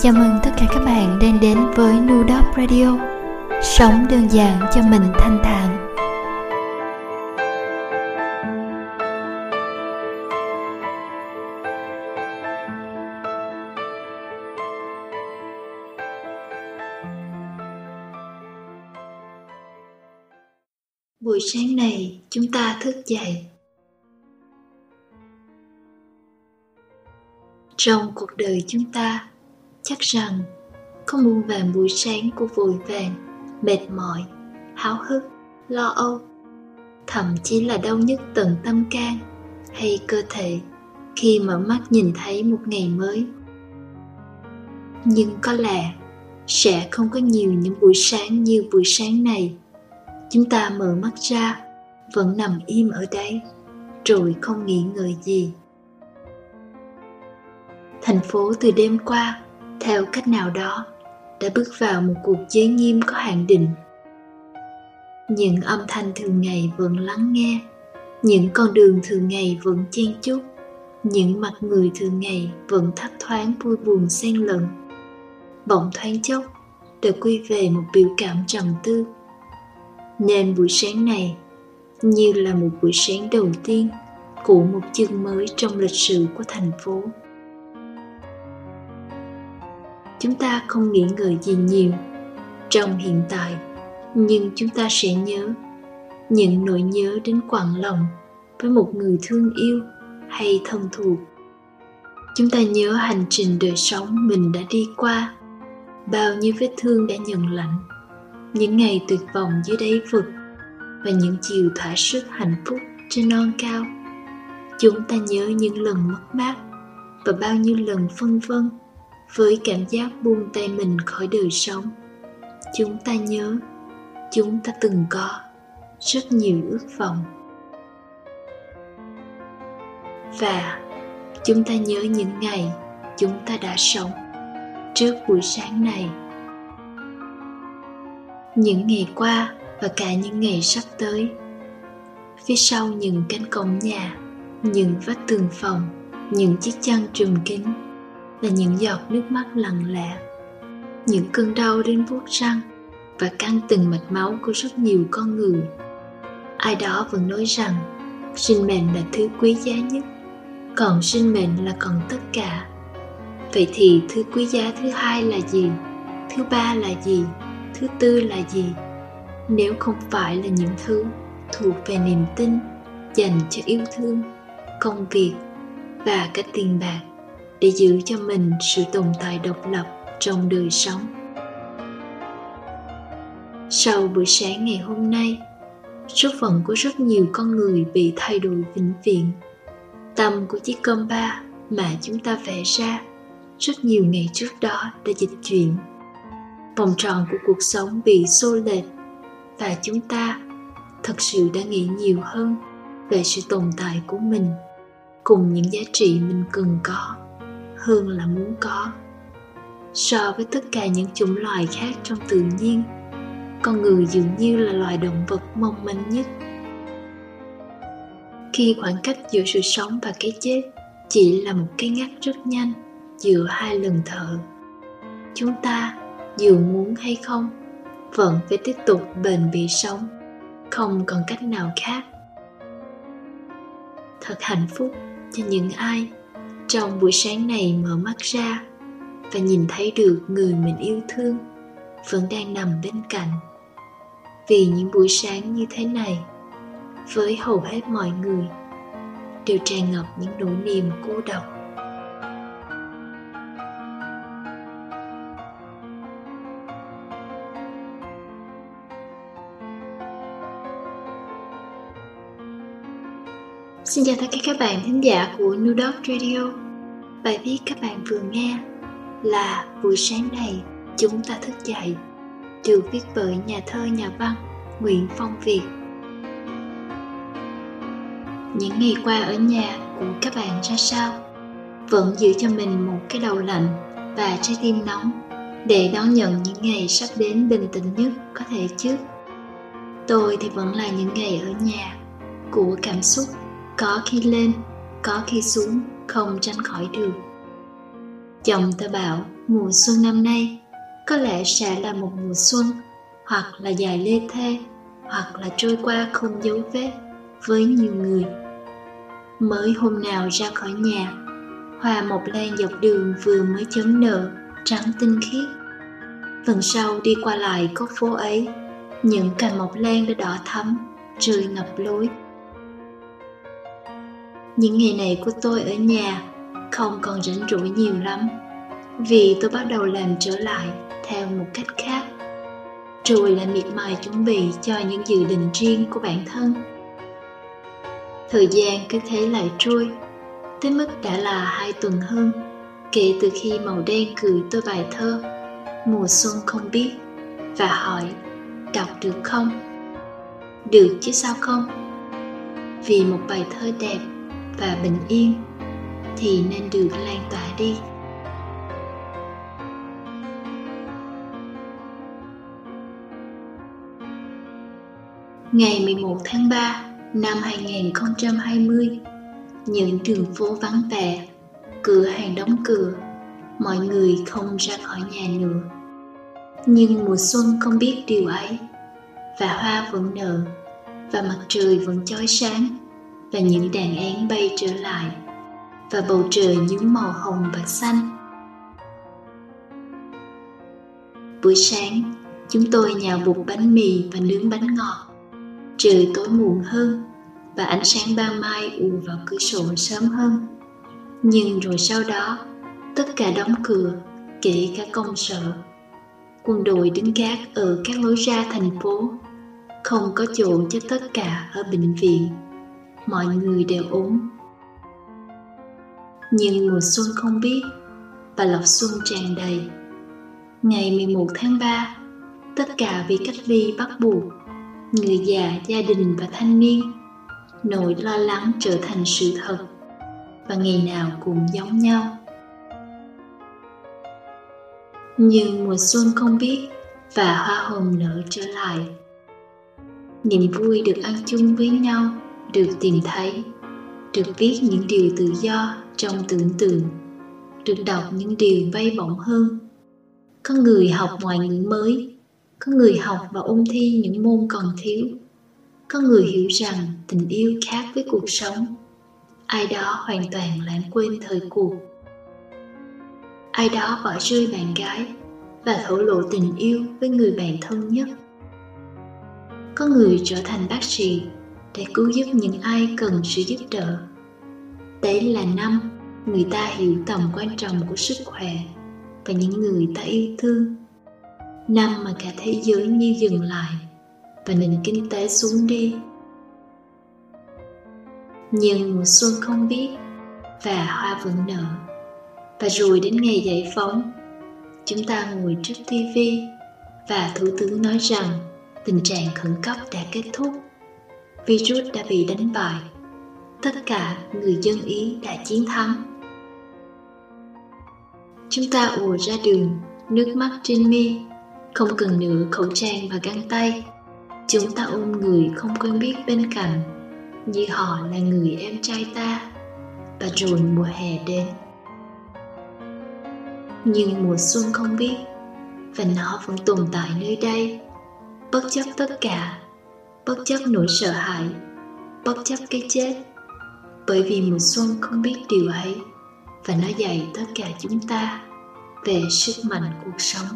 Chào mừng tất cả các bạn đang đến với Nudop Radio. Sống đơn giản cho mình thanh thản. Buổi sáng này, chúng ta thức dậy. Trong cuộc đời chúng ta chắc rằng không muôn vàng buổi sáng của vội vàng, mệt mỏi, háo hức, lo âu, thậm chí là đau nhức tận tâm can hay cơ thể khi mở mắt nhìn thấy một ngày mới. Nhưng có lẽ sẽ không có nhiều những buổi sáng như buổi sáng này. Chúng ta mở mắt ra, vẫn nằm im ở đấy rồi không nghĩ ngợi gì. Thành phố từ đêm qua theo cách nào đó, đã bước vào một cuộc giới nghiêm có hạn định. Những âm thanh thường ngày vẫn lắng nghe, những con đường thường ngày vẫn chen chúc, những mặt người thường ngày vẫn thấp thoáng vui buồn xen lẫn. Bỗng thoáng chốc được quy về một biểu cảm trầm tư. Nên buổi sáng này, như là một buổi sáng đầu tiên của một chương mới trong lịch sử của thành phố chúng ta không nghĩ ngợi gì nhiều trong hiện tại, nhưng chúng ta sẽ nhớ những nỗi nhớ đến quặn lòng với một người thương yêu hay thân thuộc. Chúng ta nhớ hành trình đời sống mình đã đi qua, bao nhiêu vết thương đã nhận lạnh những ngày tuyệt vọng dưới đáy vực và những chiều thỏa sức hạnh phúc trên non cao. Chúng ta nhớ những lần mất mát và bao nhiêu lần phân vân với cảm giác buông tay mình khỏi đời sống. Chúng ta nhớ, chúng ta từng có rất nhiều ước vọng. Và chúng ta nhớ những ngày chúng ta đã sống trước buổi sáng này. Những ngày qua và cả những ngày sắp tới. Phía sau những cánh cổng nhà, những vách tường phòng, những chiếc chăn trùm kín là những giọt nước mắt lặng lẽ, những cơn đau đến vuốt răng và căng từng mạch máu của rất nhiều con người. Ai đó vẫn nói rằng, sinh mệnh là thứ quý giá nhất, còn sinh mệnh là còn tất cả. Vậy thì thứ quý giá thứ hai là gì? Thứ ba là gì? Thứ tư là gì? Nếu không phải là những thứ thuộc về niềm tin dành cho yêu thương, công việc và cái tiền bạc để giữ cho mình sự tồn tại độc lập trong đời sống. Sau buổi sáng ngày hôm nay, số phận của rất nhiều con người bị thay đổi vĩnh viễn. Tâm của chiếc cơm ba mà chúng ta vẽ ra rất nhiều ngày trước đó đã dịch chuyển. Vòng tròn của cuộc sống bị xô lệch và chúng ta thật sự đã nghĩ nhiều hơn về sự tồn tại của mình cùng những giá trị mình cần có hơn là muốn có. So với tất cả những chủng loài khác trong tự nhiên, con người dường như là loài động vật mong manh nhất. Khi khoảng cách giữa sự sống và cái chết chỉ là một cái ngắt rất nhanh giữa hai lần thở, chúng ta dù muốn hay không vẫn phải tiếp tục bền bỉ sống, không còn cách nào khác. Thật hạnh phúc cho những ai trong buổi sáng này mở mắt ra và nhìn thấy được người mình yêu thương vẫn đang nằm bên cạnh. Vì những buổi sáng như thế này, với hầu hết mọi người đều tràn ngập những nỗi niềm cô độc. Xin chào tất cả các bạn thính giả của New Dog Radio. Bài viết các bạn vừa nghe là Buổi sáng này chúng ta thức dậy Được viết bởi nhà thơ nhà văn Nguyễn Phong Việt. Những ngày qua ở nhà của các bạn ra sao? Vẫn giữ cho mình một cái đầu lạnh và trái tim nóng để đón nhận những ngày sắp đến bình tĩnh nhất có thể chứ. Tôi thì vẫn là những ngày ở nhà, của cảm xúc có khi lên, có khi xuống không tránh khỏi được. Chồng ta bảo, mùa xuân năm nay, có lẽ sẽ là một mùa xuân, hoặc là dài lê thê, hoặc là trôi qua không dấu vết với nhiều người. Mới hôm nào ra khỏi nhà, hoa mộc lan dọc đường vừa mới chấm nở trắng tinh khiết. Phần sau đi qua lại có phố ấy, những cành mộc lan đã đỏ thắm rơi ngập lối những ngày này của tôi ở nhà không còn rảnh rỗi nhiều lắm, vì tôi bắt đầu làm trở lại theo một cách khác. Rồi lại miệt mài chuẩn bị cho những dự định riêng của bản thân. Thời gian cứ thế lại trôi, tới mức đã là hai tuần hơn kể từ khi màu đen gửi tôi bài thơ mùa xuân không biết và hỏi, đọc được không? Được chứ sao không? Vì một bài thơ đẹp và bình yên thì nên được lan tỏa đi Ngày 11 tháng 3 năm 2020, những đường phố vắng vẻ, cửa hàng đóng cửa, mọi người không ra khỏi nhà nữa. Nhưng mùa xuân không biết điều ấy, và hoa vẫn nở, và mặt trời vẫn chói sáng, và những đàn én bay trở lại, và bầu trời những màu hồng và xanh. Buổi sáng, chúng tôi nhào bột bánh mì và nướng bánh ngọt. Trời tối muộn hơn và ánh sáng ban mai ù vào cửa sổ sớm hơn. Nhưng rồi sau đó tất cả đóng cửa kể cả công sở. Quân đội đứng gác ở các lối ra thành phố không có chỗ cho tất cả ở bệnh viện mọi người đều ốm. Nhưng mùa xuân không biết và lọc xuân tràn đầy. Ngày 11 tháng 3 tất cả bị cách ly bắt buộc, người già, gia đình và thanh niên nỗi lo lắng trở thành sự thật và ngày nào cũng giống nhau. Nhưng mùa xuân không biết và hoa hồng nở trở lại. Niềm vui được ăn chung với nhau được tìm thấy, được viết những điều tự do trong tưởng tượng, được đọc những điều bay bổng hơn. Có người học ngoại ngữ mới, có người học và ôn thi những môn còn thiếu. Có người hiểu rằng tình yêu khác với cuộc sống. Ai đó hoàn toàn lãng quên thời cuộc. Ai đó bỏ rơi bạn gái và thổ lộ tình yêu với người bạn thân nhất. Có người trở thành bác sĩ để cứu giúp những ai cần sự giúp đỡ. Đấy là năm người ta hiểu tầm quan trọng của sức khỏe và những người ta yêu thương. Năm mà cả thế giới như dừng lại và nền kinh tế xuống đi. Nhưng mùa xuân không biết và hoa vẫn nở. Và rồi đến ngày giải phóng, chúng ta ngồi trước tivi và thủ tướng nói rằng tình trạng khẩn cấp đã kết thúc virus đã bị đánh bại. Tất cả người dân ý đã chiến thắng. Chúng ta ùa ra đường, nước mắt trên mi, không cần nữa khẩu trang và găng tay. Chúng ta ôm người không quen biết bên cạnh, như họ là người em trai ta, và rồi mùa hè đến. Nhưng mùa xuân không biết, và nó vẫn tồn tại nơi đây. Bất chấp tất cả bất chấp nỗi sợ hãi bất chấp cái chết. Bởi vì mùa xuân không biết điều ấy, và nó dạy tất cả chúng ta về sức mạnh cuộc sống.